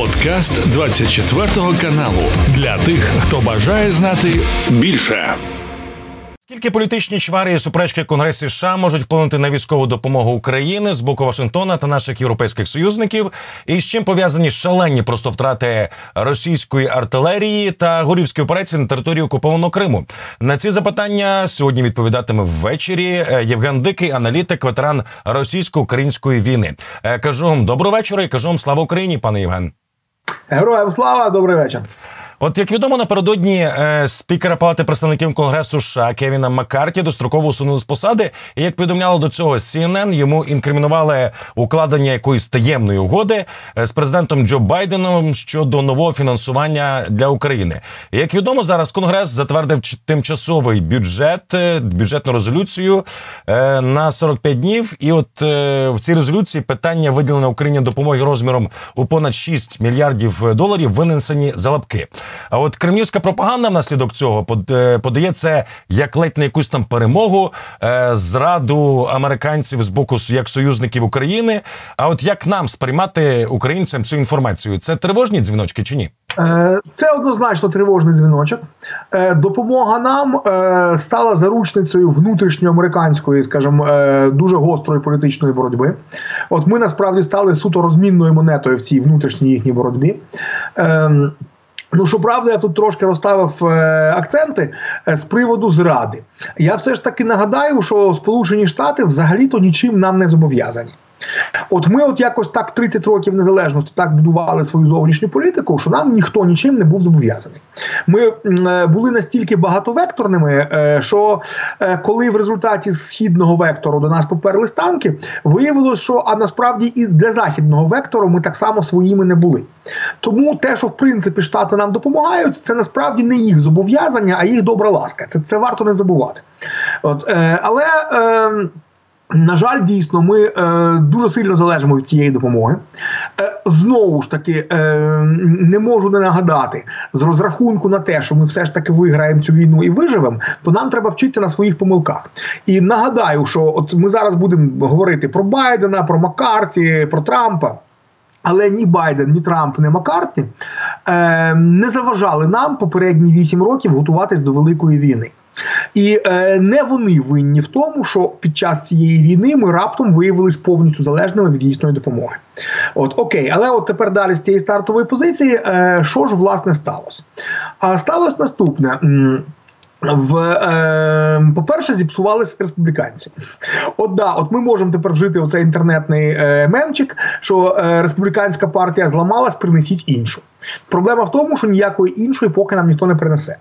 Подкаст 24 каналу для тих, хто бажає знати більше. Скільки політичні чвари і суперечки Конгресі США можуть вплинути на військову допомогу України з боку Вашингтона та наших європейських союзників, і з чим пов'язані шалені просто втрати російської артилерії та горівської операції на території окупованого Криму? На ці запитання сьогодні відповідатиме ввечері е, Євген Дикий, аналітик, ветеран російсько-української війни. Е, кажу вам доброго вечора і кажу вам слава Україні, пане Євген. Героям слава, добрий вечір. От як відомо, напередодні е, спікера Палати представників Конгресу США Кевіна Маккарті достроково усунули з посади. І як повідомляло до цього CNN, йому інкримінували укладення якоїсь таємної угоди е, з президентом Джо Байденом щодо нового фінансування для України. І, як відомо, зараз Конгрес затвердив тимчасовий бюджет, е, бюджетну резолюцію е, на 45 днів. І от е, в цій резолюції питання виділення Україні допомоги розміром у понад 6 мільярдів доларів винесені за лапки. А от кремлівська пропаганда внаслідок цього е, подає це як ледь на якусь там перемогу, е, зраду американців з боку як союзників України. А от як нам сприймати українцям цю інформацію? Це тривожні дзвіночки чи ні? Е, це однозначно тривожний дзвіночок. Допомога нам стала заручницею внутрішньоамериканської, скажімо, дуже гострої політичної боротьби. От ми насправді стали суто розмінною монетою в цій внутрішній їхній боротьбі. Ну, щоправда, я тут трошки розставив е, акценти е, з приводу зради. Я все ж таки нагадаю, що Сполучені Штати взагалі-то нічим нам не зобов'язані. От ми, от якось так 30 років незалежності, так будували свою зовнішню політику, що нам ніхто нічим не був зобов'язаний. Ми е, були настільки багатовекторними, е, що е, коли в результаті східного вектору до нас поперли танки, виявилось, що а насправді і для західного вектору ми так само своїми не були. Тому те, що в принципі штати нам допомагають, це насправді не їх зобов'язання, а їх добра ласка. Це це варто не забувати. От, е, Але. Е, на жаль, дійсно, ми е, дуже сильно залежимо від цієї допомоги. Е, Знову ж таки, е, не можу не нагадати з розрахунку на те, що ми все ж таки виграємо цю війну і виживемо, то нам треба вчитися на своїх помилках. І нагадаю, що от ми зараз будемо говорити про Байдена, про Маккарті, про Трампа. Але ні Байден, ні Трамп, ні Маккарті е, не заважали нам попередні вісім років готуватись до великої війни. І е, не вони винні в тому, що під час цієї війни ми раптом виявилися повністю залежними від їхньої допомоги. От окей, але от тепер далі з цієї стартової позиції, е, що ж власне сталося? А сталося наступне. В е, по-перше, зіпсувалися республіканці. От да, от ми можемо тепер вжити оцей інтернетний е, мемчик, що е, республіканська партія зламалась, принесіть іншу. Проблема в тому, що ніякої іншої поки нам ніхто не принесе.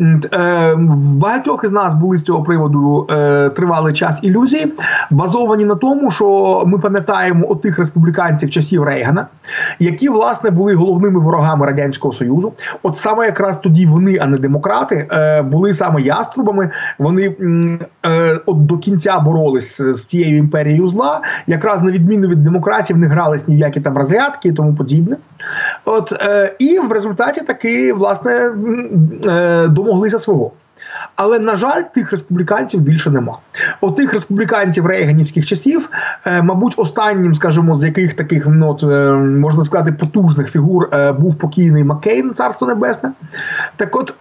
Е, в багатьох із нас були з цього приводу е, тривалий час ілюзії, базовані на тому, що ми пам'ятаємо отих республіканців часів Рейгана, які власне були головними ворогами радянського союзу. От саме якраз тоді вони, а не демократи, е, були саме яструбами. Вони от до кінця боролись з цією імперією зла, якраз на відміну від демократів, не грались ні в які там розрядки і тому подібне. От і в результаті таки власне домоглися свого. Але на жаль, тих республіканців більше нема. Отих республіканців рейганівських часів, е, мабуть, останнім, скажімо, з яких таких ну, от, е, можна сказати потужних фігур е, був покійний Маккейн, царство небесне. Так, от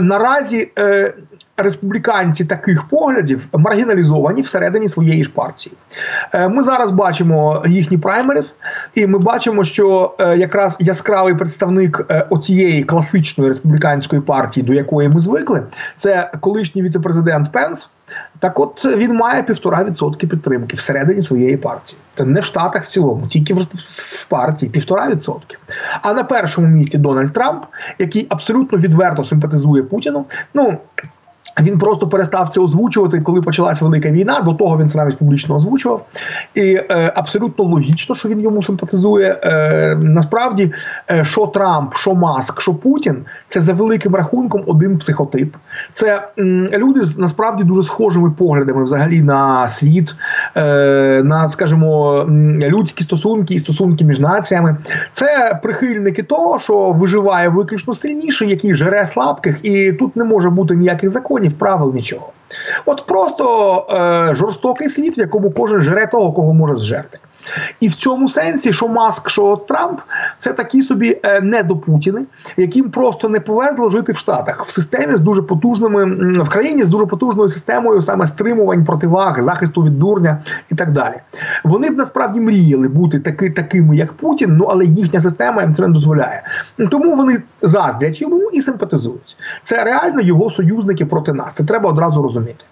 наразі республіканці таких поглядів маргіналізовані всередині своєї ж партії. Е, ми зараз бачимо їхні праймеріс, і ми бачимо, що е, якраз яскравий представник е, оцієї класичної республіканської партії, до якої ми звикли, це колишній віцепрезидент Пенс. Так, от він має півтора відсотки підтримки всередині своєї партії. Це не в Штатах в цілому, тільки в партії півтора відсотки. А на першому місці Дональд Трамп, який абсолютно відверто симпатизує Путіну. Ну він просто перестав це озвучувати, коли почалася велика війна. До того він це навіть публічно озвучував, і е, абсолютно логічно, що він йому симпатизує. Е, Насправді, е, що Трамп, що Маск, що Путін це за великим рахунком один психотип. Це м, люди з насправді дуже схожими поглядами, взагалі, на світ, е, на, скажімо, людські стосунки і стосунки між націями. Це прихильники того, що виживає виключно сильніший, який жере слабких, і тут не може бути ніяких законів законів, правил нічого. От просто е, жорстокий світ, в якому кожен жере того, кого може зжерти. І в цьому сенсі, що Маск, що Трамп, це такі собі е, недопутіни, яким просто не повезло жити в Штатах в системі з дуже потужними в країні з дуже потужною системою саме стримувань противаг, захисту від дурня і так далі. Вони б насправді мріяли бути таки, такими, як Путін, ну але їхня система їм це не дозволяє. Тому вони заздрять йому і симпатизують. Це реально його союзники проти нас. Це треба одразу розуміти.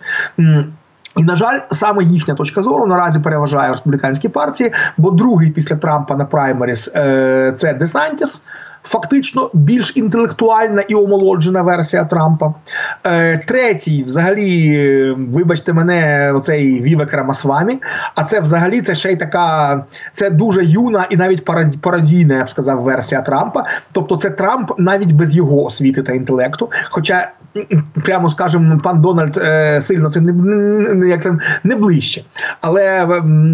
І, на жаль, саме їхня точка зору наразі переважає республіканські партії, бо другий після Трампа на праймеріс е, це Десантіс фактично більш інтелектуальна і омолоджена версія Трампа. Е, Третій, взагалі, вибачте мене, оцей Вівек Рамасвамі. А це взагалі це ще й така, це дуже юна і навіть пародійна, я б сказав, версія Трампа. Тобто, це Трамп навіть без його освіти та інтелекту. Хоча прямо скажемо, пан Дональд е, сильно це не, не не ближче. Але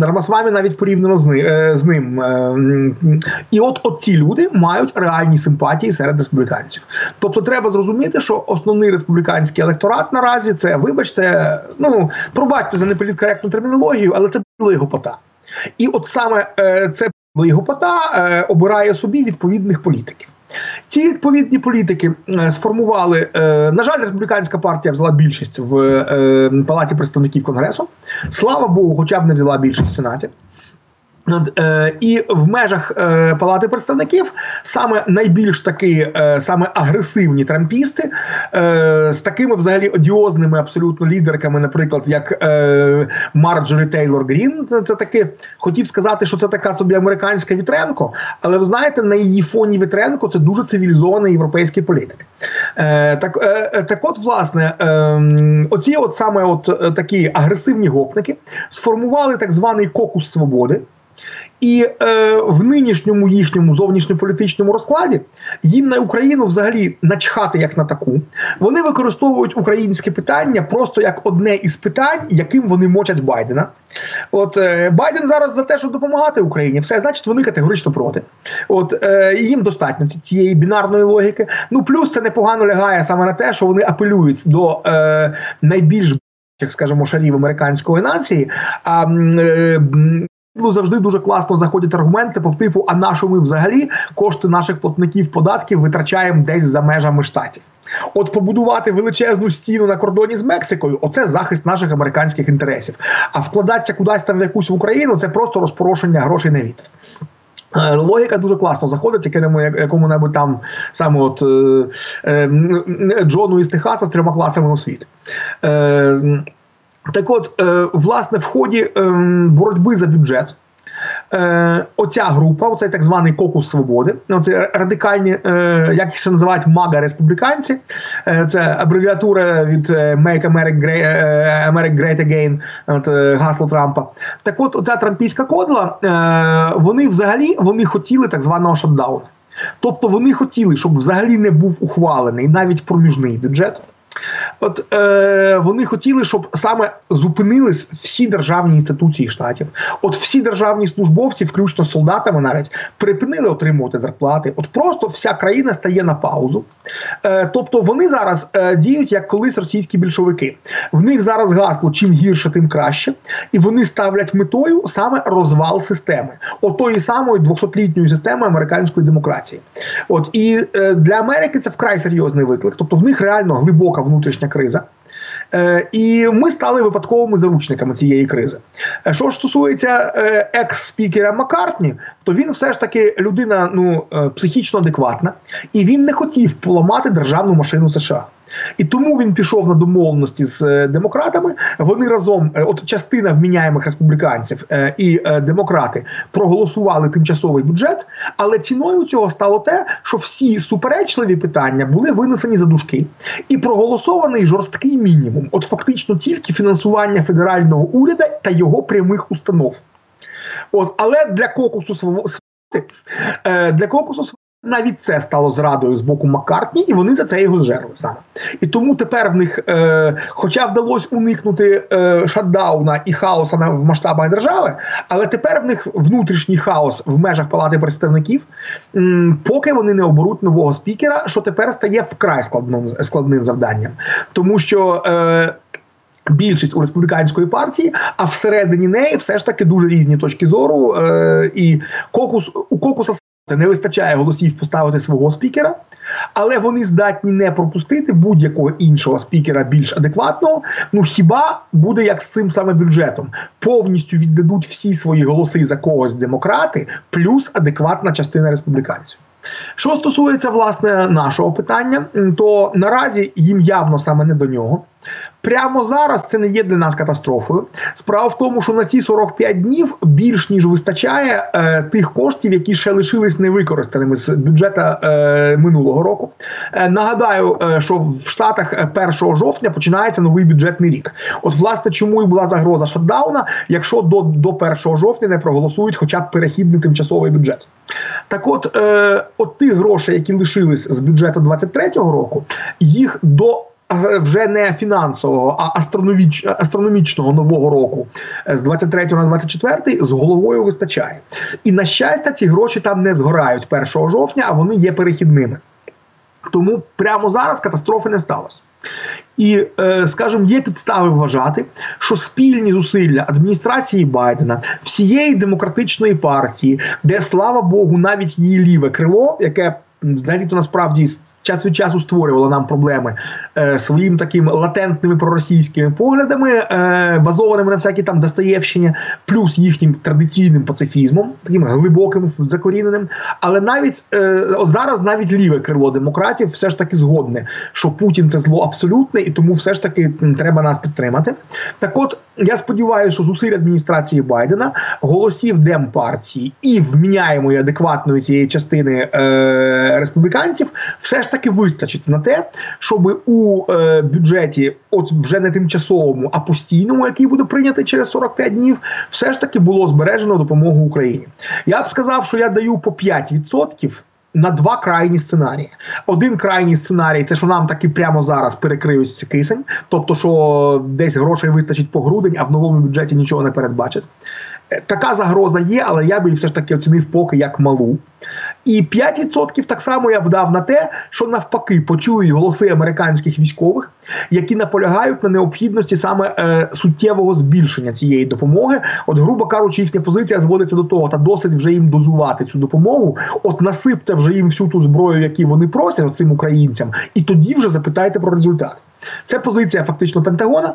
Рамасвамі навіть порівняно з. Е, з ним. Е, і от, от ці люди мають реальні симпатії серед республіканців. Тобто, треба зрозуміти, що основний республіканський електорат наразі це, вибачте, ну пробачте за неполіткоректну термінологію, але це гопота. І от саме е, це гопота е, обирає собі відповідних політиків. Ці відповідні політики е, сформували. Е, на жаль, республіканська партія взяла більшість в е, палаті представників конгресу. Слава Богу, хоча б не взяла більшість в сенаті. Е, і в межах е, палати представників саме найбільш такі е, саме агресивні трампісти з такими взагалі одіозними абсолютно лідерками, наприклад, як Марджорі Тейлор Грін. Це, це таки хотів сказати, що це така собі американська Вітренко, але ви знаєте, на її фоні Вітренко це дуже цивілізований європейський політик. Так, так, от, власне, оці от саме от такі агресивні гопники сформували так званий кокус свободи. І е, в нинішньому їхньому зовнішньополітичному розкладі їм на Україну взагалі начхати як на таку. Вони використовують українське питання просто як одне із питань, яким вони мочать Байдена. От е, Байден зараз за те, щоб допомагати Україні, все значить вони категорично проти. От е, їм достатньо цієї бінарної логіки. Ну плюс це непогано лягає саме на те, що вони апелюють до е, найбільш як скажемо, шарів американської нації, а е, Ну, завжди дуже класно заходять аргументи по типу, а на що ми взагалі кошти наших платників податків витрачаємо десь за межами штатів. От побудувати величезну стіну на кордоні з Мексикою оце захист наших американських інтересів. А вкладатися кудись там в якусь в Україну це просто розпорошення грошей на вітер. Е, логіка дуже класно заходить, якому якому-небудь там саме от е, е, Джону із Техаса з трьома класами освіти. Е, так от, е, власне, в ході е, боротьби за бюджет. Е, оця група, оцей так званий кокус свободи, це радикальні, як їх ще називають мага республіканці, це абревіатура від Make America Great, America Great Again, от, гасло Трампа. Так от, оця трампійська кодла, вони взагалі вони хотіли так званого шатдауну. Тобто вони хотіли, щоб взагалі не був ухвалений навіть проміжний бюджет. От е, вони хотіли, щоб саме зупинились всі державні інституції штатів. От всі державні службовці, включно солдатами, навіть припинили отримувати зарплати. От просто вся країна стає на паузу. Е, Тобто вони зараз е, діють як колись російські більшовики. В них зараз гасло чим гірше, тим краще, і вони ставлять метою саме розвал системи, отої самої 200-літньої системи американської демократії. От і е, для Америки це вкрай серйозний виклик. Тобто в них реально глибока внутрішня криза. Е, і ми стали випадковими заручниками цієї кризи. Е, що ж стосується е, екс-спікера Маккартні, то він все ж таки людина ну психічно адекватна, і він не хотів поламати державну машину США. І тому він пішов на домовленості з е, демократами. Вони разом, е, от частина вміняємих республіканців е, і демократи, проголосували тимчасовий бюджет. Але ціною цього стало те, що всі суперечливі питання були винесені за дужки. і проголосований жорсткий мінімум. От фактично тільки фінансування федерального уряду та його прямих установ. От, але для кокусу свободи для кокусу навіть це стало зрадою з боку Маккартні, і вони за це його жерли саме. І тому тепер в них, е, хоча вдалося уникнути е, шатдауна і хаоса на в масштабах держави, але тепер в них внутрішній хаос в межах палати представників, м, поки вони не оберуть нового спікера, що тепер стає вкрай складним складним завданням, тому що. Е, Більшість у республіканської партії, а всередині неї все ж таки дуже різні точки зору. Е, І кокус у кокуса не вистачає голосів поставити свого спікера, але вони здатні не пропустити будь-якого іншого спікера більш адекватного. Ну хіба буде як з цим саме бюджетом? Повністю віддадуть всі свої голоси за когось демократи, плюс адекватна частина республіканців. Що стосується власне нашого питання, то наразі їм явно саме не до нього. Прямо зараз це не є для нас катастрофою. Справа в тому, що на ці 45 днів більш ніж вистачає е, тих коштів, які ще лишились невикористаними з бюджету е, минулого року. Е, нагадаю, е, що в Штатах 1 жовтня починається новий бюджетний рік. От, власне, чому і була загроза шатдауна, якщо до до 1 жовтня не проголосують, хоча б перехідний тимчасовий бюджет. Так, от, е, от тих грошей, які лишились з бюджету 23-го року, їх до вже не фінансового, а астрономіч, астрономічного нового року е, з 23 на 24 з головою вистачає. І на щастя, ці гроші там не згорають 1 жовтня, а вони є перехідними. Тому прямо зараз катастрофи не сталося. І, е, скажімо, є підстави вважати, що спільні зусилля адміністрації Байдена, всієї демократичної партії, де слава Богу, навіть її ліве крило, яке навіть насправді час від часу створювала нам проблеми е, своїм таким латентними проросійськими поглядами, е, базованими на всякій там Достоєвщині, плюс їхнім традиційним пацифізмом, таким глибоким закоріненим. Але навіть е, от зараз навіть ліве крило демократів все ж таки згодне, що Путін це зло абсолютне, і тому все ж таки треба нас підтримати. Так, от я сподіваюся, що зусиль адміністрації Байдена, голосів Демпартії і вміняємої адекватної цієї частини е, республіканців, все ж таки вистачить на те, щоб у е, бюджеті, от вже не тимчасовому, а постійному, який буде прийнятий через 45 днів, все ж таки було збережено допомогу Україні. Я б сказав, що я даю по 5% на два крайні сценарії. Один крайній сценарій це що нам таки прямо зараз перекриють кисень, тобто, що десь грошей вистачить по грудень, а в новому бюджеті нічого не передбачить. Е, така загроза є, але я би все ж таки оцінив поки як малу. І 5% так само я б дав на те, що навпаки почують голоси американських військових, які наполягають на необхідності саме е, суттєвого збільшення цієї допомоги. От, грубо кажучи, їхня позиція зводиться до того, та досить вже їм дозувати цю допомогу. От насипте вже їм всю ту зброю, яку вони просять цим українцям, і тоді вже запитайте про результат. Це позиція фактично Пентагона,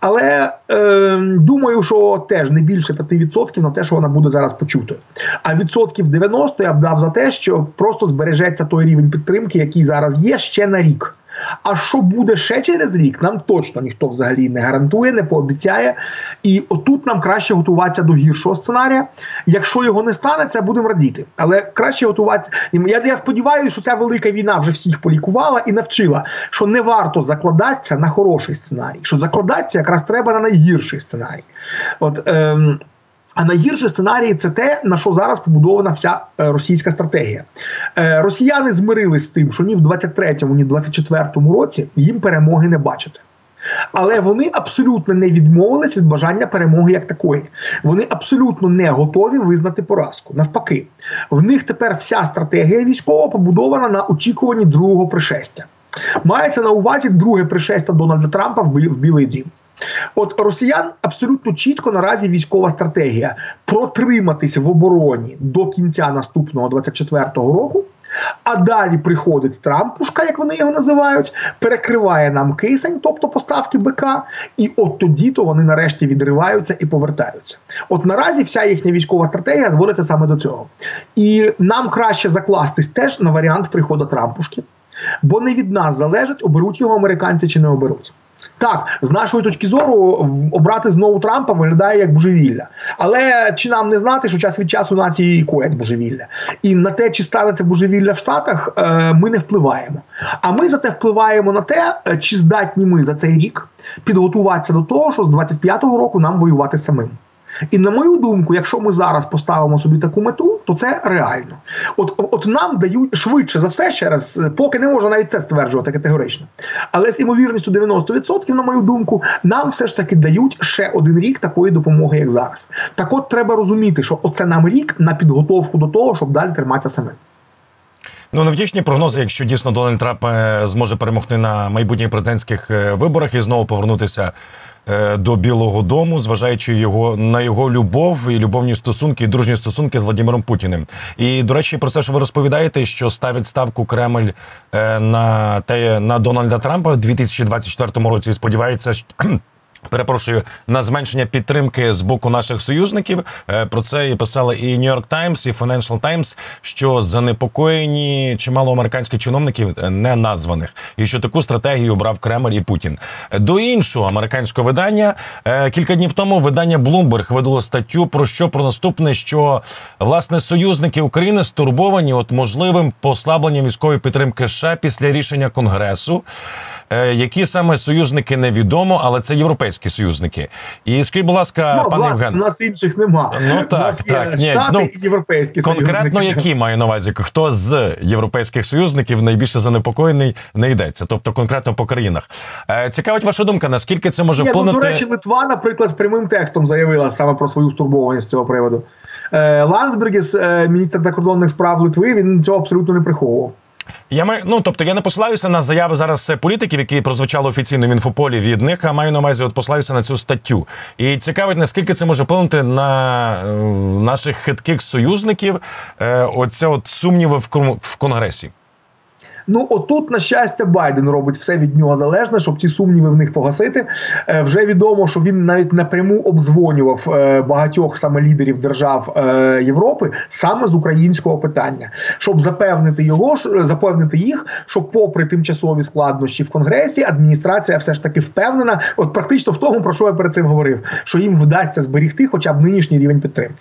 але е, думаю, що теж не більше 5% на те, що вона буде зараз почутою. А відсотків 90 я б дав за те, що просто збережеться той рівень підтримки, який зараз є ще на рік. А що буде ще через рік, нам точно ніхто взагалі не гарантує, не пообіцяє. І отут нам краще готуватися до гіршого сценарія. Якщо його не станеться, будемо радіти. Але краще готуватися. Я, я сподіваюся, що ця велика війна вже всіх полікувала і навчила, що не варто закладатися на хороший сценарій. Що закладатися якраз треба на найгірший сценарій. От. Ем, а найгірший сценарій це те, на що зараз побудована вся е, російська стратегія. Е, росіяни змирились з тим, що ні в 23-му, ні в 24-му році їм перемоги не бачити. Але вони абсолютно не відмовились від бажання перемоги як такої. Вони абсолютно не готові визнати поразку. Навпаки, в них тепер вся стратегія військова побудована на очікуванні другого пришестя. Мається на увазі друге пришестя Дональда Трампа в Білий Дім. От росіян абсолютно чітко наразі військова стратегія протриматися в обороні до кінця наступного 24-го року. А далі приходить Трампушка, як вони його називають, перекриває нам кисень, тобто поставки БК, і от тоді то вони нарешті відриваються і повертаються. От наразі вся їхня військова стратегія зводиться саме до цього. І нам краще закластись теж на варіант приходу Трампушки, бо не від нас залежить, оберуть його американці чи не оберуть. Так, з нашої точки зору, обрати знову Трампа виглядає як божевілля. Але чи нам не знати, що час від часу нації коять божевілля? І на те, чи станеться божевілля в Штатах, е, ми не впливаємо. А ми зате впливаємо на те, е, чи здатні ми за цей рік підготуватися до того, що з 25-го року нам воювати самим. І на мою думку, якщо ми зараз поставимо собі таку мету, то це реально. От от нам дають швидше за все ще раз, поки не можна навіть це стверджувати категорично. Але з імовірністю 90%, на мою думку, нам все ж таки дають ще один рік такої допомоги, як зараз. Так от треба розуміти, що оце нам рік на підготовку до того, щоб далі триматися самим. Ну, невдячні прогнози, якщо дійсно Дональд Трамп е, зможе перемогти на майбутніх президентських е, виборах і знову повернутися е, до Білого Дому, зважаючи його на його любов і любовні стосунки, і дружні стосунки з Владимиром Путіним. І до речі, про це що ви розповідаєте, що ставить ставку Кремль е, на те на Дональда Трампа в 2024 році. і Сподівається, що Перепрошую на зменшення підтримки з боку наших союзників. Е, про це і писали і New York Times, і Financial Times, що занепокоєні чимало американських чиновників е, не названих, і що таку стратегію обрав Кремль і Путін. До іншого американського видання е, кілька днів тому видання Bloomberg видало статтю про що про наступне, що власне союзники України стурбовані от можливим послабленням військової підтримки США після рішення Конгресу. Е, які саме союзники невідомо, але це європейські союзники. І скажіть, будь ласка, ну, пане власне, Євген. у нас інших нема. Ну так, у нас так, є ні, штати ну, і європейські конкретно союзники. які маю на увазі, хто з європейських союзників найбільше занепокоєний, не йдеться, тобто конкретно по країнах. Е, Цікавить ваша думка, наскільки це може Ні, вплинути? ну, до речі, Литва, наприклад, прямим текстом заявила саме про свою стурбованість з цього приводу. Е, Ландсбергіс, міністр закордонних справ Литви, він цього абсолютно не приховував. Я маю, ну тобто я не посилаюся на заяви зараз політиків, які прозвучали офіційно в інфополі від них, а маю на увазі, от посилаюся на цю статтю. І цікавить, наскільки це може вплинути на е, наших хитких союзників. оця оце от сумніви в конгресі. Ну отут, на щастя, Байден робить все від нього залежне, щоб ті сумніви в них погасити. Е, вже відомо, що він навіть напряму обдзвонював е, багатьох саме лідерів держав е, Європи саме з українського питання, щоб запевнити його ж запевнити їх, що, попри тимчасові складнощі в конгресі, адміністрація все ж таки впевнена, от практично в тому, про що я перед цим говорив, що їм вдасться зберігти хоча б нинішній рівень підтримки.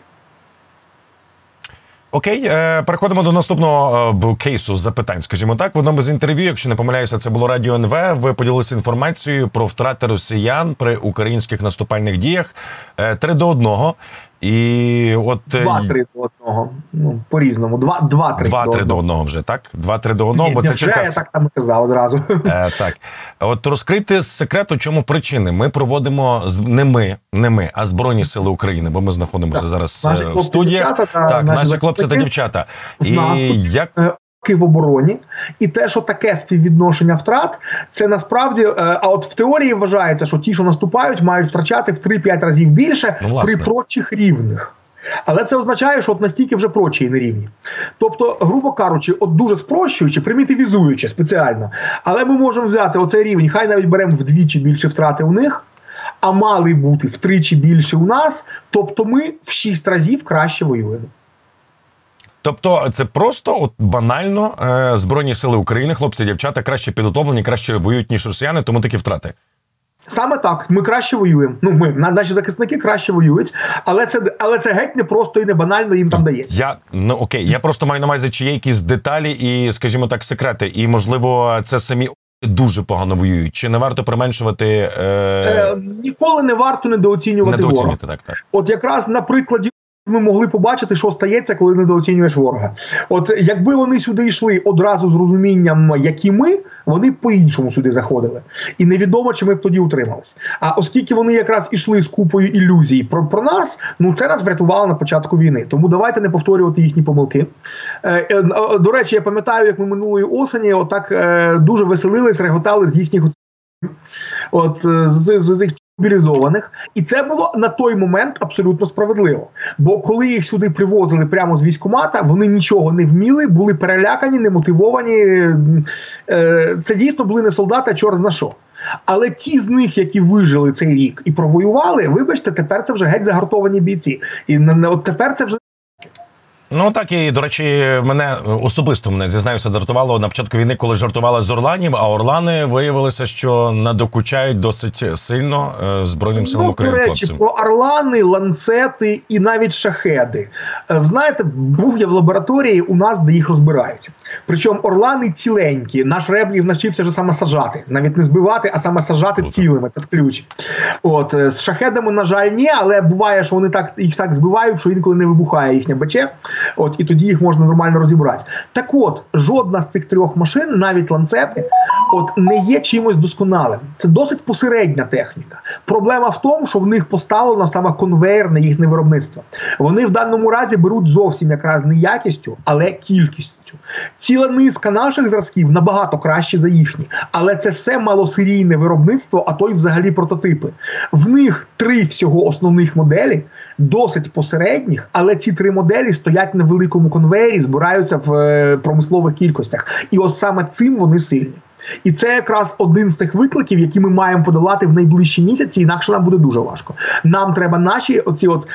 Окей, е, переходимо до наступного е, кейсу запитань. Скажімо так, в одному з інтерв'ю, якщо не помиляюся, це було радіо НВ. Ви поділилися інформацією про втрати росіян при українських наступальних діях е, три до одного. І от е, Два-три до одного. Ну по-різному. Два, два-три два-три до одного вже так. Два-три до одного, Ні, бо це вже, чітка я так там казав одразу. Е, так, от розкрити секрет, у чому причини. Ми проводимо з- не ми, не ми, а Збройні Сили України, бо ми знаходимося Так. зараз Наші е, в дівчата та Так, наші наші хлопці та дівчата. І як роки в обороні, і те, що таке співвідношення втрат, це насправді е, а от в теорії вважається, що ті, що наступають, мають втрачати в 3-5 разів більше Ну, при прочих рівних. Але це означає, що от настільки вже прочі не рівні. Тобто, грубо кажучи, от дуже спрощуючи, примітивізуючи спеціально. Але ми можемо взяти оцей рівень, хай навіть беремо вдвічі більше втрати у них, а мали бути втричі більше у нас. Тобто ми в 6 разів краще воюємо. Тобто, це просто от банально е, збройні сили України, хлопці, дівчата краще підготовлені, краще воюють ніж росіяни, тому такі втрати. Саме так, ми краще воюємо. Ну, ми наші захисники краще воюють, але це але це геть не просто і не банально їм там дається. Я ну окей, я просто маю на увазі, чи є якісь деталі і, скажімо так, секрети, і можливо, це самі дуже погано воюють. Чи не варто применшувати е, Е, ніколи не варто недооцінювати недооцінювати так, так. От якраз на прикладі. Ми могли побачити, що стається, коли недооцінюєш ворога. От якби вони сюди йшли одразу з розумінням, які ми, вони по-іншому сюди заходили. І невідомо, чи ми б тоді утримались. А оскільки вони якраз ішли з купою ілюзій про, про нас, ну це нас врятувало на початку війни. Тому давайте не повторювати їхні помилки. Е, е, е, до речі, я пам'ятаю, як ми минулої осені отак е, дуже веселились, реготали з їхніх от е, з, з, з їх мобілізованих, і це було на той момент абсолютно справедливо. Бо коли їх сюди привозили прямо з військкомата, вони нічого не вміли, були перелякані, немотивовані. Е, Це дійсно були не солдати, а чор зна що. Але ті з них, які вижили цей рік і провоювали, вибачте, тепер це вже геть загартовані бійці. І от тепер це вже Ну так і до речі, мене особисто мене зізнаюся, дратувало на початку війни, коли жартували з Орланів. А Орлани виявилося, що надокучають досить сильно е, збройним силам ну, України до речі, про орлани, ланцети і навіть шахеди. Е, Знаєте, був я в лабораторії у нас, де їх розбирають. Причому орлани ціленькі. Наш реблів навчився вже саме сажати, навіть не збивати, а саме сажати Круто. цілими. Це ключ. От е, з шахедами, на жаль, ні, але буває, що вони так їх так збивають, що інколи не вибухає їхня БЧ. От і тоді їх можна нормально розібрати. Так от, жодна з цих трьох машин, навіть ланцети, от не є чимось досконалим. Це досить посередня техніка. Проблема в тому, що в них поставлено саме конвейерне їхнє виробництво. Вони в даному разі беруть зовсім якраз не якістю, але кількістю. Повністю. Ціла низка наших зразків набагато краще за їхні, але це все малосерійне виробництво, а то й взагалі прототипи. В них три всього основних моделі, досить посередніх, але ці три моделі стоять на великому конвеєрі, збираються в е, промислових кількостях, і ось саме цим вони сильні. І це якраз один з тих викликів, які ми маємо подолати в найближчі місяці, інакше нам буде дуже важко. Нам треба наші оці, от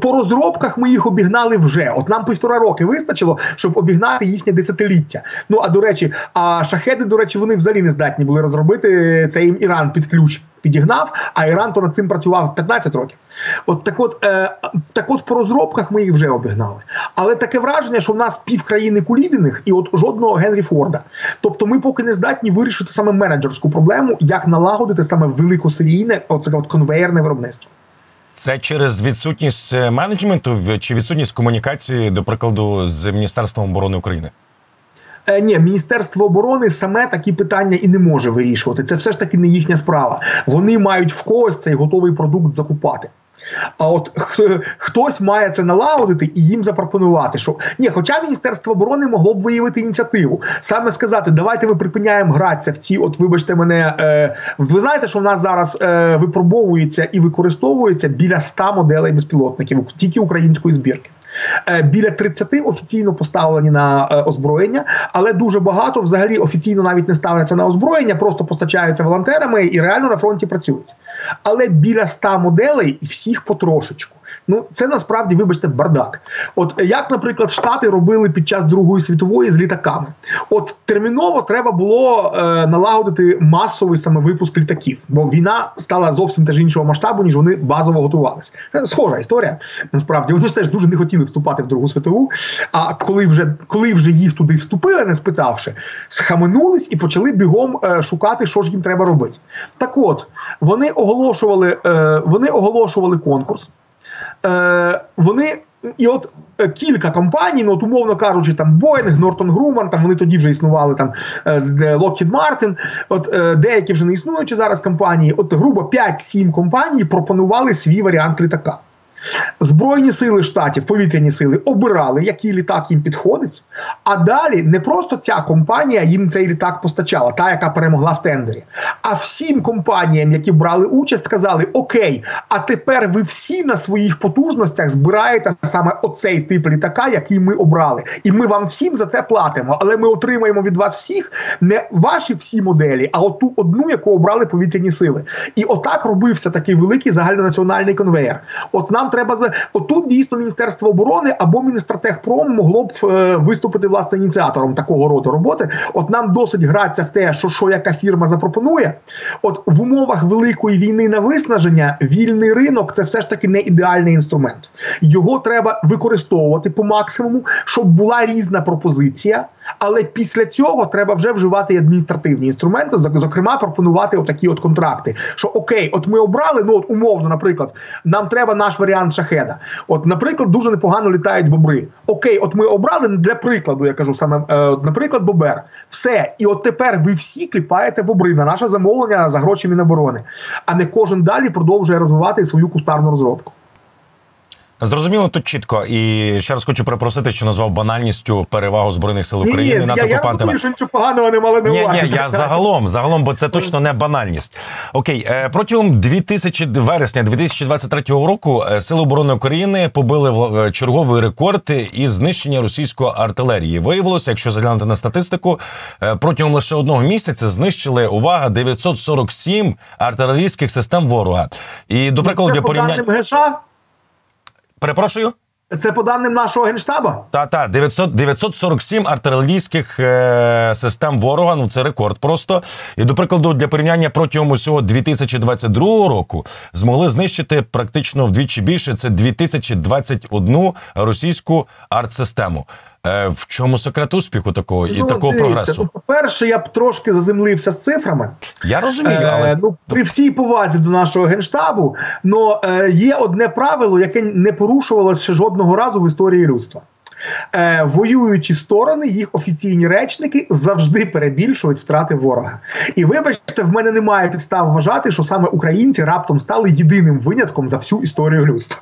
по розробках ми їх обігнали вже. От нам півтора роки вистачило, щоб обігнати їхнє десятиліття. Ну а до речі, а шахеди, до речі, вони взагалі не здатні були розробити це їм Іран під ключ підігнав, а Іран то над цим працював 15 років. От так, от е, так, от по розробках ми їх вже обігнали. Але таке враження, що в нас пів країни кулібіних і от жодного Генрі Форда. Тобто, ми поки не здатні вирішити саме менеджерську проблему, як налагодити саме великосерійне, оце от конвейерне виробництво. Це через відсутність е, менеджменту чи відсутність комунікації, до прикладу, з Міністерством оборони України. Е, ні, міністерство оборони саме такі питання і не може вирішувати. Це все ж таки не їхня справа. Вони мають в когось цей готовий продукт закупати. А от хтось має це налагодити і їм запропонувати, що ні, хоча Міністерство оборони могло б виявити ініціативу, саме сказати, давайте ми припиняємо гратися в ці, от вибачте мене, е, ви знаєте, що в нас зараз е, випробовується і використовується біля 100 моделей безпілотників, тільки української збірки. Е, біля 30 офіційно поставлені на е, озброєння, але дуже багато взагалі офіційно навіть не ставляться на озброєння, просто постачаються волонтерами і реально на фронті працюють. Але біля 100 моделей і всіх потрошечку. Ну це насправді, вибачте, бардак. От як, наприклад, Штати робили під час Другої світової з літаками. От терміново треба було е, налагодити масовий саме випуск літаків, бо війна стала зовсім теж іншого масштабу, ніж вони базово готувалися. Е, схожа історія. Насправді вони ж теж дуже не хотіли вступати в Другу світову. А коли вже коли вже їх туди вступили, не спитавши, схаменулись і почали бігом е, шукати, що ж їм треба робити. Так, от вони оголошували, е, вони оголошували конкурс е, вони. І от е, кілька компаній, ну от умовно кажучи, там Boeing, Norton Grumman, там вони тоді вже існували там е, Lockheed Martin, от е, деякі вже не існуючі зараз компанії, от грубо 5-7 компаній пропонували свій варіант літака. Збройні сили штатів, повітряні сили обирали, який літак їм підходить. А далі не просто ця компанія їм цей літак постачала, та яка перемогла в тендері. А всім компаніям, які брали участь, сказали: Окей, а тепер ви всі на своїх потужностях збираєте саме оцей тип літака, який ми обрали. І ми вам всім за це платимо. Але ми отримаємо від вас всіх не ваші всі моделі, а оту одну, яку обрали повітряні сили. І отак робився такий великий загальнонаціональний конвейер. От нам треба за отут дійсно міністерство оборони або Міністратехпром могло б е, виступити власне ініціатором такого роду роботи. От нам досить гратися в те, що що яка фірма запропонує. От в умовах великої війни на виснаження вільний ринок це все ж таки не ідеальний інструмент. Його треба використовувати по максимуму, щоб була різна пропозиція. Але після цього треба вже вживати адміністративні інструменти, зокрема, пропонувати отакі от контракти. Що окей, от ми обрали, ну от умовно, наприклад, нам треба наш варіант шахеда. От, наприклад, дуже непогано літають бобри. Окей, от ми обрали для прикладу, я кажу саме, е, наприклад, бобер. Все, і от тепер ви всі кліпаєте бобри на наше замовлення за гроші Міноборони, а не кожен далі продовжує розвивати свою кустарну розробку. Зрозуміло тут чітко. І ще раз хочу перепросити, що назвав банальністю перевагу збройних сил України ні, над я, окупантами. Я що нічого поганого не мали не Ні, ні, я загалом, загалом, бо це точно не банальність. Окей, е, протягом 2000, вересня 2023 року е, Сили оборони України побили е, черговий рекорд із знищення російської артилерії. Виявилося, якщо заглянути на статистику, протягом лише одного місяця знищили увага 947 артилерійських систем ворога. І до прикладу для порівняння. Перепрошую. Це по даним нашого генштаба? Та та 900, 947 артилерійських е, систем ворога. Ну це рекорд просто. І до прикладу, для порівняння протягом усього 2022 року змогли знищити практично вдвічі більше. Це 2021 російську артсистему. Е, в чому секрет успіху такого і ну, такого дивіться, прогресу? Ну, по-перше, я б трошки заземлився з цифрами. Я розумію, е, але... Е, ну при всій повазі до нашого генштабу, но е, є одне правило, яке не порушувалося ще жодного разу в історії людства. Е, Воюючі сторони, їх офіційні речники завжди перебільшують втрати ворога. І вибачте, в мене немає підстав вважати, що саме українці раптом стали єдиним винятком за всю історію людства.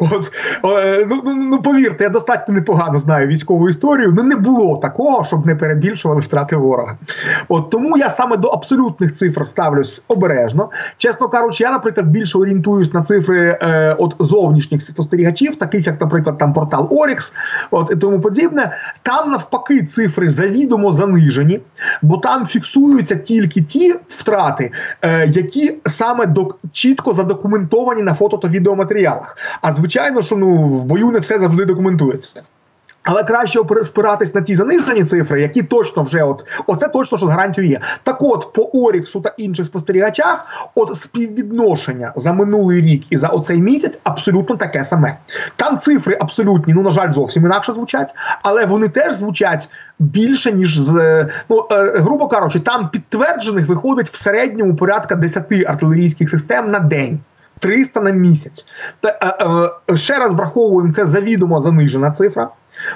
От, е, ну, ну, ну повірте, я достатньо непогано знаю військову історію. Ну не було такого, щоб не перебільшували втрати ворога. От тому я саме до абсолютних цифр ставлюсь обережно. Чесно кажучи, я, наприклад, більше орієнтуюсь на цифри е, от зовнішніх спостерігачів, таких як, наприклад, там портал Орікс, от і тому подібне. Там навпаки цифри завідомо занижені, бо там фіксуються тільки ті втрати, е, які саме до чітко задокументовані на фото та відеоматеріалах. А звичайно, що ну в бою не все завжди документується. Але краще спиратись на ті занижені цифри, які точно вже от оце точно що з гарантією є. Так, от по Оріксу та інших спостерігачах, от співвідношення за минулий рік і за оцей місяць абсолютно таке саме. Там цифри абсолютні, ну на жаль, зовсім інакше звучать, але вони теж звучать більше ніж з ну е, грубо кажучи, там підтверджених виходить в середньому порядка 10 артилерійських систем на день. 300 на місяць. Та, е, е, Ще раз враховуємо, це завідомо занижена цифра.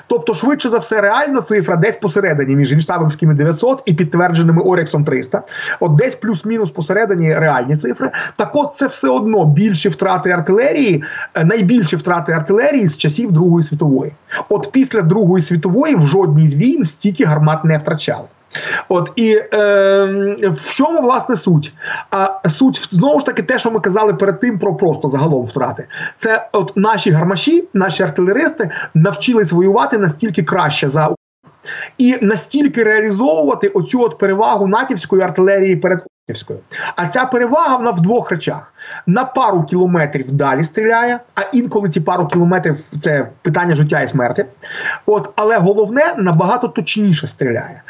Тобто, швидше за все, реально цифра десь посередині між інштабівськими 900 і підтвердженими Орексом 300. От десь плюс-мінус посередині реальні цифри. Так, от це все одно більші втрати артилерії, е, найбільші втрати артилерії з часів Другої світової. От після Другої світової в жодній з війн стільки гармат не втрачали. От і е, в чому власне суть? А суть знову ж таки те, що ми казали перед тим про просто загалом втрати. Це от наші гармаші, наші артилеристи навчились воювати настільки краще за і настільки реалізовувати оцю от перевагу натівської артилерії перед Українською. А ця перевага вона в двох речах: на пару кілометрів далі стріляє, а інколи ці пару кілометрів це питання життя і смерті. От, але головне набагато точніше стріляє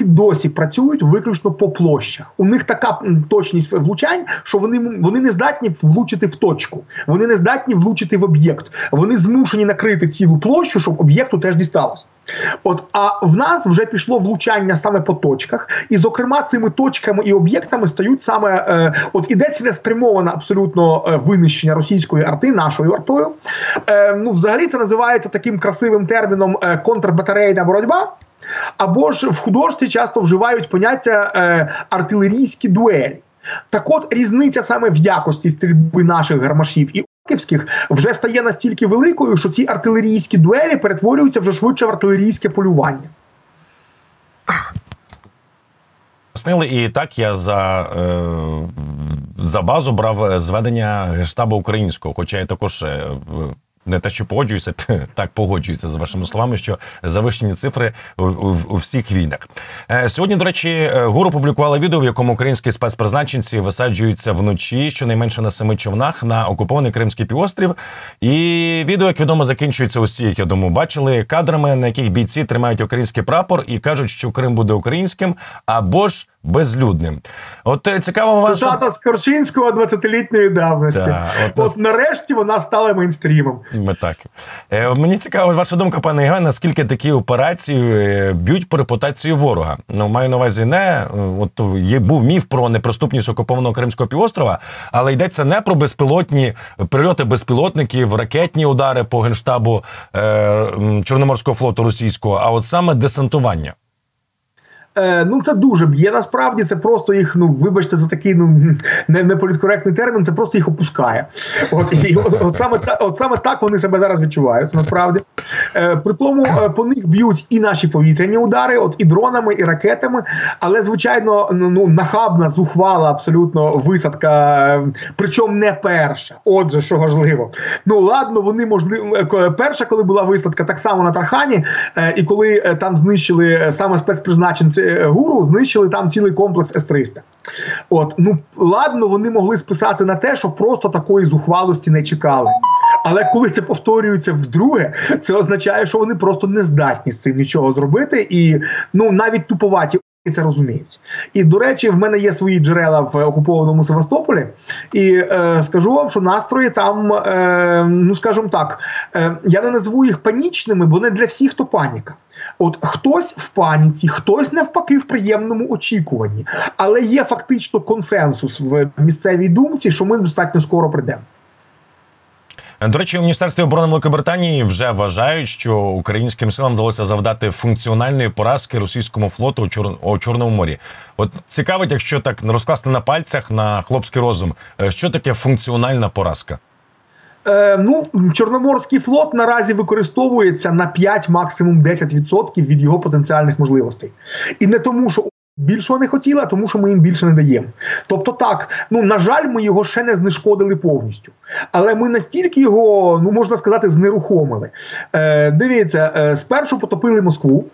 досі працюють виключно по площах. У них така точність влучань, що вони вони не здатні влучити в точку, вони не здатні влучити в об'єкт. Вони змушені накрити цілу площу, щоб об'єкту теж дісталося. От, а в нас вже пішло влучання саме по точках, і, зокрема, цими точками і об'єктами стають саме е, от іде цілеспрямоване абсолютно е, винищення російської арти, нашою артою. Е, Ну, взагалі, це називається таким красивим терміном е, контрбатарейна боротьба. Або ж в художстві часто вживають поняття е, артилерійські дуелі. Так от різниця саме в якості стрільби наших гармашів і орківських вже стає настільки великою, що ці артилерійські дуелі перетворюються вже швидше в артилерійське полювання. Пояснили, і так я за е, за базу брав зведення гештабу українського, хоча я також е, не те, що погоджуюся, так погоджуюся з вашими словами, що завищені цифри у, у, у всіх війнах. Е, сьогодні, до речі, е, гуру публікували відео, в якому українські спецпризначенці висаджуються вночі, щонайменше на семи човнах на окупований Кримський півострів. І відео, як відомо, закінчується усі, як я думаю, бачили кадрами, на яких бійці тримають український прапор і кажуть, що Крим буде українським або ж безлюдним. От е, цікаво ваша... Цитата з Корчинського 20-літньої давності. Да, от, от нарешті вона стала мейнстрімом. Ми так. Е, Мені цікава ваша думка, пане Євген, наскільки такі операції е, б'ють по репутації ворога? Ну, маю на увазі не е, от є був міф про неприступність окупованого Кримського півострова, але йдеться не про безпілотні прильоти безпілотників, ракетні удари по генштабу е, Чорноморського флоту російського, а от саме десантування. Е, ну це дуже б'є. Насправді це просто їх. Ну вибачте за такий ну не, не політкоректний термін. Це просто їх опускає. От і от, от саме та от саме так вони себе зараз відчувають. Насправді е, при тому е, по них б'ють і наші повітряні удари, от і дронами, і ракетами. Але звичайно, ну, ну нахабна, зухвала абсолютно висадка, причому не перша. Отже, що важливо. Ну ладно, вони можливо е, перша, коли була висадка, так само на Тархані, е, і коли е, там знищили саме спецпризначенці. Гуру знищили там цілий комплекс С-300. От, ну ладно, вони могли списати на те, що просто такої зухвалості не чекали. Але коли це повторюється вдруге, це означає, що вони просто не здатні з цим нічого зробити, і ну навіть туповаті. Це розуміють, і до речі, в мене є свої джерела в окупованому Севастополі, і е, скажу вам, що настрої там, е, ну скажімо так, е, я не назву їх панічними, бо не для всіх то паніка. От хтось в паніці, хтось навпаки в приємному очікуванні, але є фактично консенсус в місцевій думці, що ми достатньо скоро прийдемо. До речі, у міністерстві оборони Великобританії вже вважають, що українським силам вдалося завдати функціональної поразки російському флоту у, Чор... у Чорному морі. От цікавить, якщо так розкласти на пальцях на хлопський розум, е, що таке функціональна поразка. Е, ну, Чорноморський флот наразі використовується на 5, максимум 10% від його потенціальних можливостей. І не тому, що більшого не хотіли, а тому, що ми їм більше не даємо. Тобто, так, ну на жаль, ми його ще не знешкодили повністю. Але ми настільки його, ну можна сказати, знерухомили. Е, Дивіться, е, спершу потопили Москву.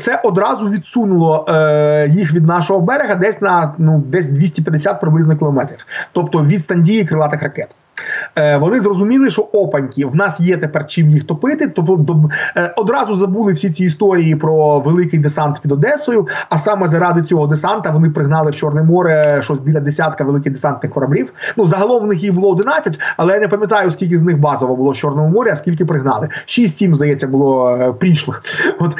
Це одразу відсунуло е, їх від нашого берега десь на ну десь 250 приблизно кілометрів, тобто відстань дії крилатих ракет. Е, вони зрозуміли, що опаньки в нас є тепер чим їх топити. Тобто е, одразу забули всі ці історії про великий десант під Одесою. А саме заради цього десанта вони пригнали в Чорне море щось біля десятка великих десантних кораблів. Ну загалом в них їх було 11, але я не пам'ятаю, скільки з них базово було в Чорному морі, а скільки пригнали. 6-7, здається, було е, прийшлих. От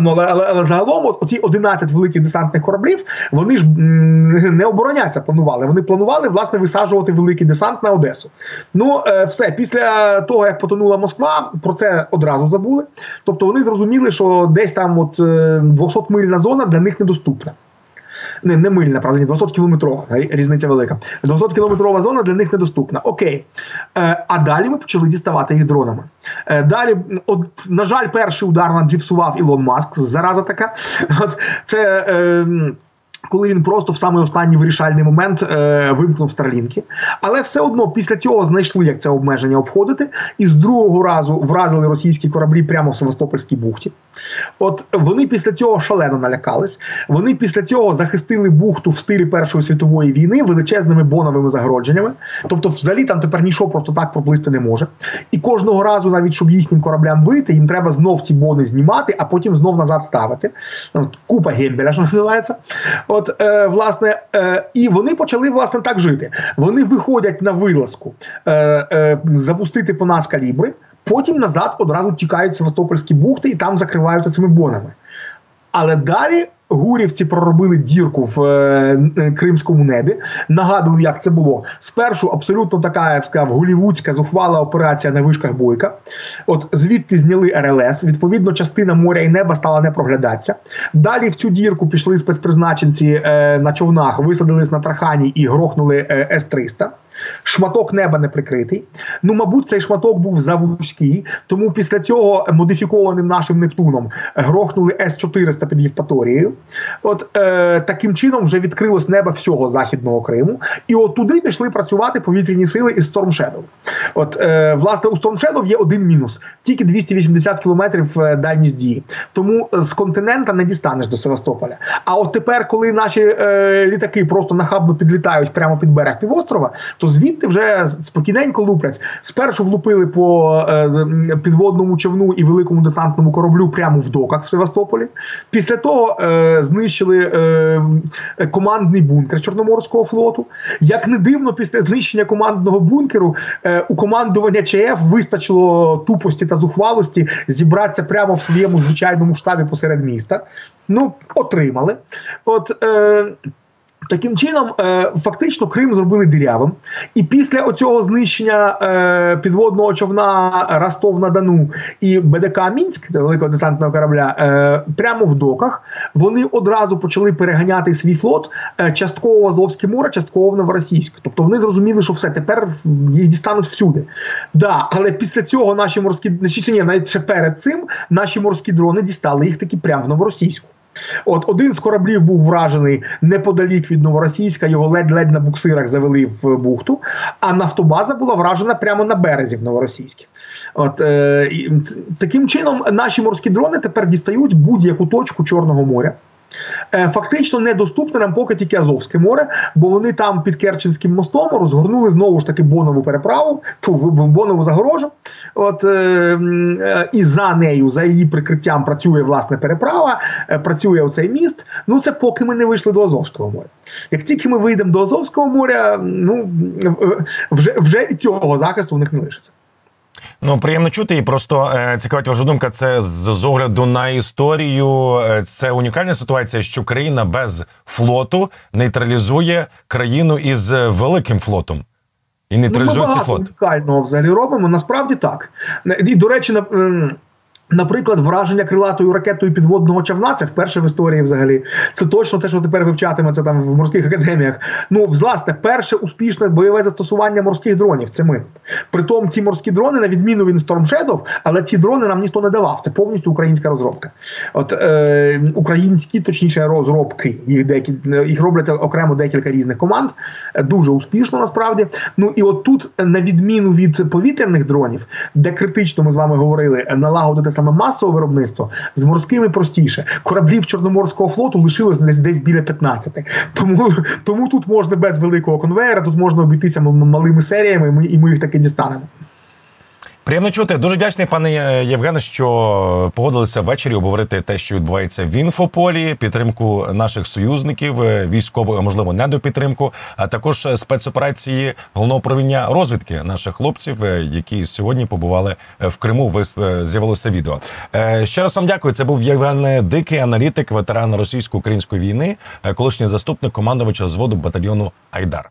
ну, але, але, але загалом, от оці 11 великих десантних кораблів, вони ж м, не обороняться. Планували. Вони планували власне висаджувати великий десант на Одесу. Ну, е, все, після того, як потонула Москва, про це одразу забули. Тобто вони зрозуміли, що десь там от 200-мильна е, зона для них недоступна. Не не мильна, правда, не 200 кілометрова, різниця велика. 200 кілометрова зона для них недоступна. Окей. Е, А далі ми почали діставати їх дронами. Е, Далі, от, на жаль, перший удар нам зіпсував Ілон Маск, зараза така. От, Це. Е, коли він просто в самий останній вирішальний момент е, вимкнув старлінки. Але все одно після цього знайшли, як це обмеження обходити, і з другого разу вразили російські кораблі прямо в Севастопольській бухті. От вони після цього шалено налякались. Вони після цього захистили бухту в стилі Першої світової війни величезними боновими загородженнями. Тобто, взагалі там тепер нічого просто так проплисти не може. І кожного разу, навіть щоб їхнім кораблям вийти, їм треба знов ці бони знімати, а потім знов назад ставити. Купа гембеля, що називається. От, е, власне, е, і вони почали власне так жити. Вони виходять на вилазку, е, е, запустити по нас калібри. Потім назад одразу тікають Севастопольські бухти і там закриваються цими бонами. Але далі гурівці проробили дірку в е, кримському небі. Нагадую, як це було. Спершу абсолютно така, я б сказав, голівудська зухвала операція на вишках бойка. От звідти зняли РЛС. Відповідно, частина моря і неба стала не проглядатися. Далі в цю дірку пішли спецпризначенці е, на човнах, висадились на трахані і грохнули е, С-300 шматок неба не прикритий. Ну, мабуть, цей шматок був завузький, тому після цього модифікованим нашим Нептуном грохнули С-400 під Євпаторією. От е, таким чином вже відкрилось небо всього західного Криму, і от туди пішли працювати повітряні сили із Storm Shadow. От, е, власне, у Storm Shadow є один мінус: тільки 280 кілометрів е, дальність дії. Тому з континента не дістанеш до Севастополя. А от тепер, коли наші е, літаки просто нахабно підлітають прямо під берег півострова, то звідти вже спокійненько луплять. Спершу влупили по е, підводному човну і великому десантному кораблю прямо в доках в Севастополі. Після того е, знищили е, командний бункер Чорноморського флоту. Як не дивно, після знищення командного бункеру е, у командування ЧФ вистачило тупості та зухвалості зібратися прямо в своєму звичайному штабі посеред міста. Ну, отримали. От. Е, Таким чином, е, фактично, Крим зробили дирявим, і після оцього знищення е, підводного човна Ростов на Дону і БДК Мінськ, великого десантного корабля, е, прямо в доках вони одразу почали переганяти свій флот частково в Азовське море, частково в Новоросійськ. Тобто вони зрозуміли, що все тепер їх дістануть всюди. Да, але після цього наші морські ні, навіть ще перед цим наші морські дрони дістали їх таки прямо в Новоросійську. От один з кораблів був вражений неподалік від новоросійська, його ледь-ледь на буксирах завели в бухту. А нафтобаза була вражена прямо на березі в новоросійській. От е, таким чином наші морські дрони тепер дістають будь-яку точку Чорного моря. Е, фактично недоступне нам поки тільки Азовське море, бо вони там під Керченським мостом розгорнули знову ж таки бонову переправу, ту бонову загорожу. От е, е, і за нею, за її прикриттям, працює власне переправа, працює оцей міст. Ну це поки ми не вийшли до Азовського моря. Як тільки ми вийдемо до Азовського моря, ну вже вже і цього захисту у них не лишиться. Ну приємно чути і просто е, цікавить ваша думка. Це з, з огляду на історію. Е, це унікальна ситуація, що країна без флоту нейтралізує країну із великим флотом. І нейтралізує ну, ми цей флот. унікального взагалі робимо. Насправді так. І до речі, на. Наприклад, враження крилатою ракетою підводного човна, це вперше в історії взагалі. Це точно те, що тепер вивчатиметься там в морських академіях. Ну, власне, перше успішне бойове застосування морських дронів. Це ми. Притом ці морські дрони, на відміну від Storm Shadow, але ці дрони нам ніхто не давав. Це повністю українська розробка. От е, українські, точніше, розробки. Їх деякі їх роблять окремо декілька різних команд. Дуже успішно насправді. Ну і от тут, на відміну від повітряних дронів, де критично ми з вами говорили, налагодити саме масове виробництво з морськими простіше. Кораблів Чорноморського флоту лишилось десь десь біля 15. Тому тому тут можна без великого конвейера, тут можна обійтися малими серіями, і ми, і ми їх таки дістанемо. Приємно чути. Дуже вдячний, пане Євгене, що погодилися ввечері обговорити те, що відбувається в інфополі, підтримку наших союзників, е, військову, а можливо, недопідтримку, а також спецоперації головного управління розвідки наших хлопців, е, які сьогодні побували в Криму. Ви е, з'явилося відео. Ще раз вам дякую. Це був Євген Дикий, аналітик, ветеран російсько-української війни, колишній заступник командувача зводу батальйону Айдар.